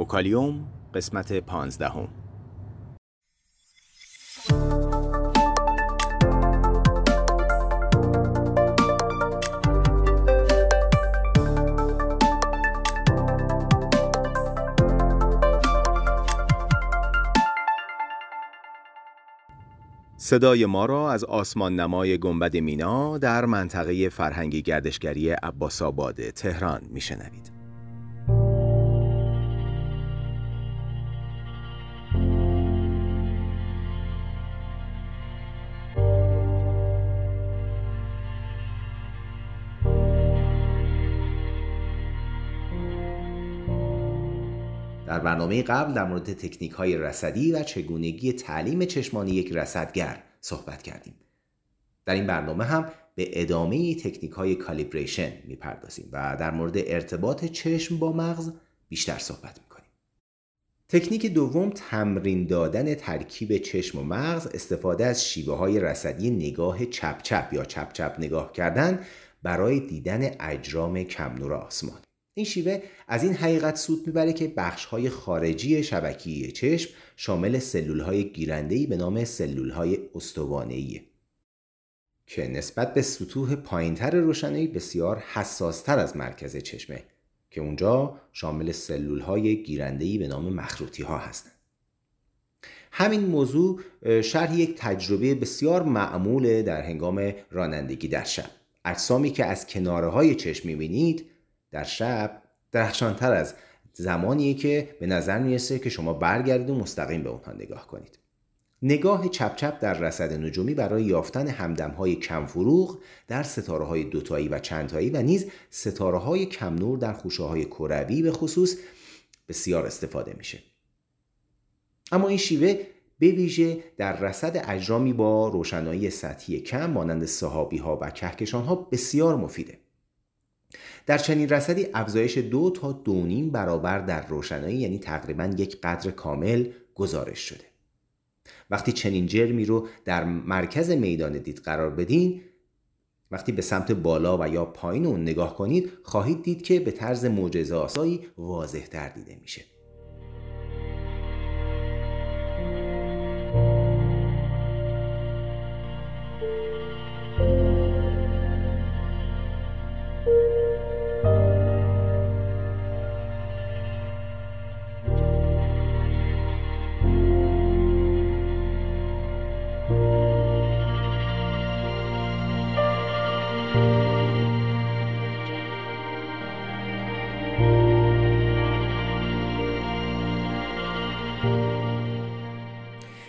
وکالیوم قسمت پانزدهم صدای ما را از آسمان نمای گنبد مینا در منطقه فرهنگی گردشگری عباس آباد تهران میشنوید. در برنامه قبل در مورد تکنیک های رسدی و چگونگی تعلیم چشمانی یک رسدگر صحبت کردیم. در این برنامه هم به ادامه تکنیک های کالیبریشن می‌پردازیم و در مورد ارتباط چشم با مغز بیشتر صحبت می‌کنیم. تکنیک دوم تمرین دادن ترکیب چشم و مغز استفاده از شیوه های رسدی نگاه چپ چپ یا چپ چپ نگاه کردن برای دیدن اجرام کم نور آسمان. این شیوه از این حقیقت سود می‌بره که بخش های خارجی شبکی چشم شامل سلول های گیرنده به نام سلول های استوانه‌ای که نسبت به سطوح پایینتر روشنایی بسیار حساستر از مرکز چشمه که اونجا شامل سلول های گیرنده به نام مخروطی ها هستند. همین موضوع شرح یک تجربه بسیار معموله در هنگام رانندگی در شب. اجسامی که از کناره های چشم می‌بینید در شب درخشانتر از زمانیه که به نظر می‌رسه که شما برگردید و مستقیم به اونها نگاه کنید. نگاه چپ چپ در رصد نجومی برای یافتن همدم های کم فروغ در ستاره های دوتایی و چندتایی و نیز ستاره های کم نور در خوشه های کروی به خصوص بسیار استفاده میشه. اما این شیوه به ویژه در رصد اجرامی با روشنایی سطحی کم مانند صحابی ها و کهکشان ها بسیار مفیده. در چنین رصدی افزایش دو تا دو نیم برابر در روشنایی یعنی تقریبا یک قدر کامل گزارش شده. وقتی چنین جرمی رو در مرکز میدان دید قرار بدین وقتی به سمت بالا و یا پایین اون نگاه کنید خواهید دید که به طرز معجزه آسایی واضح تر دیده میشه.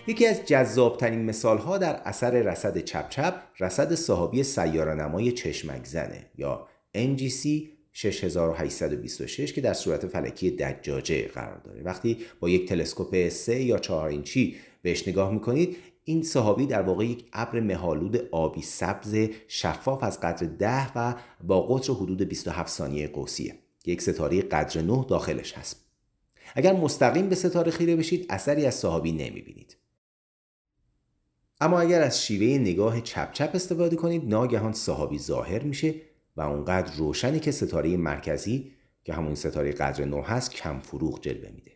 یکی از جذابترین مثال ها در اثر رصد چپ چپ رصد صحابی سیاره نمای چشمک زنه یا NGC 6826 که در صورت فلکی دجاجه قرار داره. وقتی با یک تلسکوپ 3 یا 4 اینچی بهش نگاه می‌کنید این صحابی در واقع یک ابر مهالود آبی سبز شفاف از قدر 10 و با قطر حدود 27 ثانیه قوسیه. یک ستاره قدر 9 داخلش هست. اگر مستقیم به ستاره خیره بشید اثری از صحابی نمی‌بینید. اما اگر از شیوه نگاه چپ چپ استفاده کنید ناگهان صحابی ظاهر میشه و اونقدر روشنی که ستاره مرکزی که همون ستاره قدر نو هست کم فروغ جلوه میده.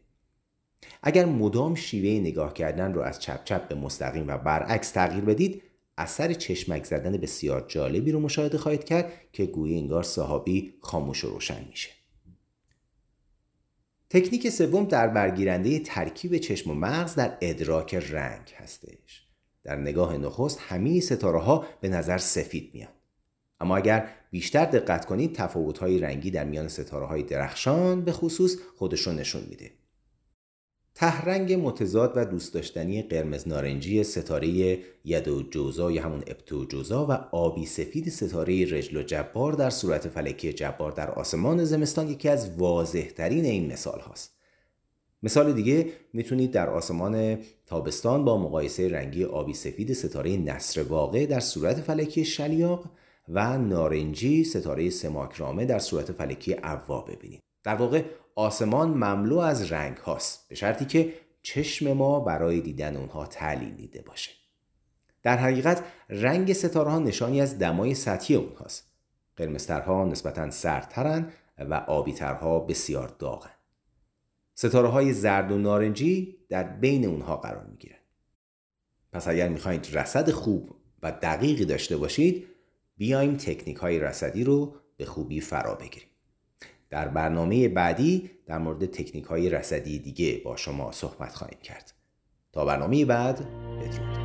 اگر مدام شیوه نگاه کردن رو از چپ چپ به مستقیم و برعکس تغییر بدید اثر چشمک زدن بسیار جالبی رو مشاهده خواهید کرد که گویی انگار صحابی خاموش و روشن میشه. تکنیک سوم در برگیرنده ترکیب چشم و مغز در ادراک رنگ هستش. در نگاه نخست همه ستاره ها به نظر سفید میان اما اگر بیشتر دقت کنید تفاوت های رنگی در میان ستاره های درخشان به خصوص خودشون نشون میده تهرنگ متضاد و دوست داشتنی قرمز نارنجی ستاره ید و جوزا یا همون ابتو جوزا و آبی سفید ستاره رجل و جبار در صورت فلکی جبار در آسمان زمستان یکی از واضح ترین این مثال هاست. مثال دیگه می‌تونید در آسمان تابستان با مقایسه رنگی آبی سفید ستاره نصر واقع در صورت فلکی شلیاق و نارنجی ستاره سماکرامه در صورت فلکی عوا ببینید. در واقع آسمان مملو از رنگ هاست به شرطی که چشم ما برای دیدن اونها تعلیل دیده باشه. در حقیقت رنگ ستاره ها نشانی از دمای سطحی اونهاست. قرمزترها نسبتا سردترن و آبیترها بسیار داغن. ستاره های زرد و نارنجی در بین اونها قرار می گیرن. پس اگر می‌خواید رصد خوب و دقیقی داشته باشید بیایم تکنیک های رصدی رو به خوبی فرا بگیریم. در برنامه بعدی در مورد تکنیک های رصدی دیگه با شما صحبت خواهیم کرد. تا برنامه بعد بدرود.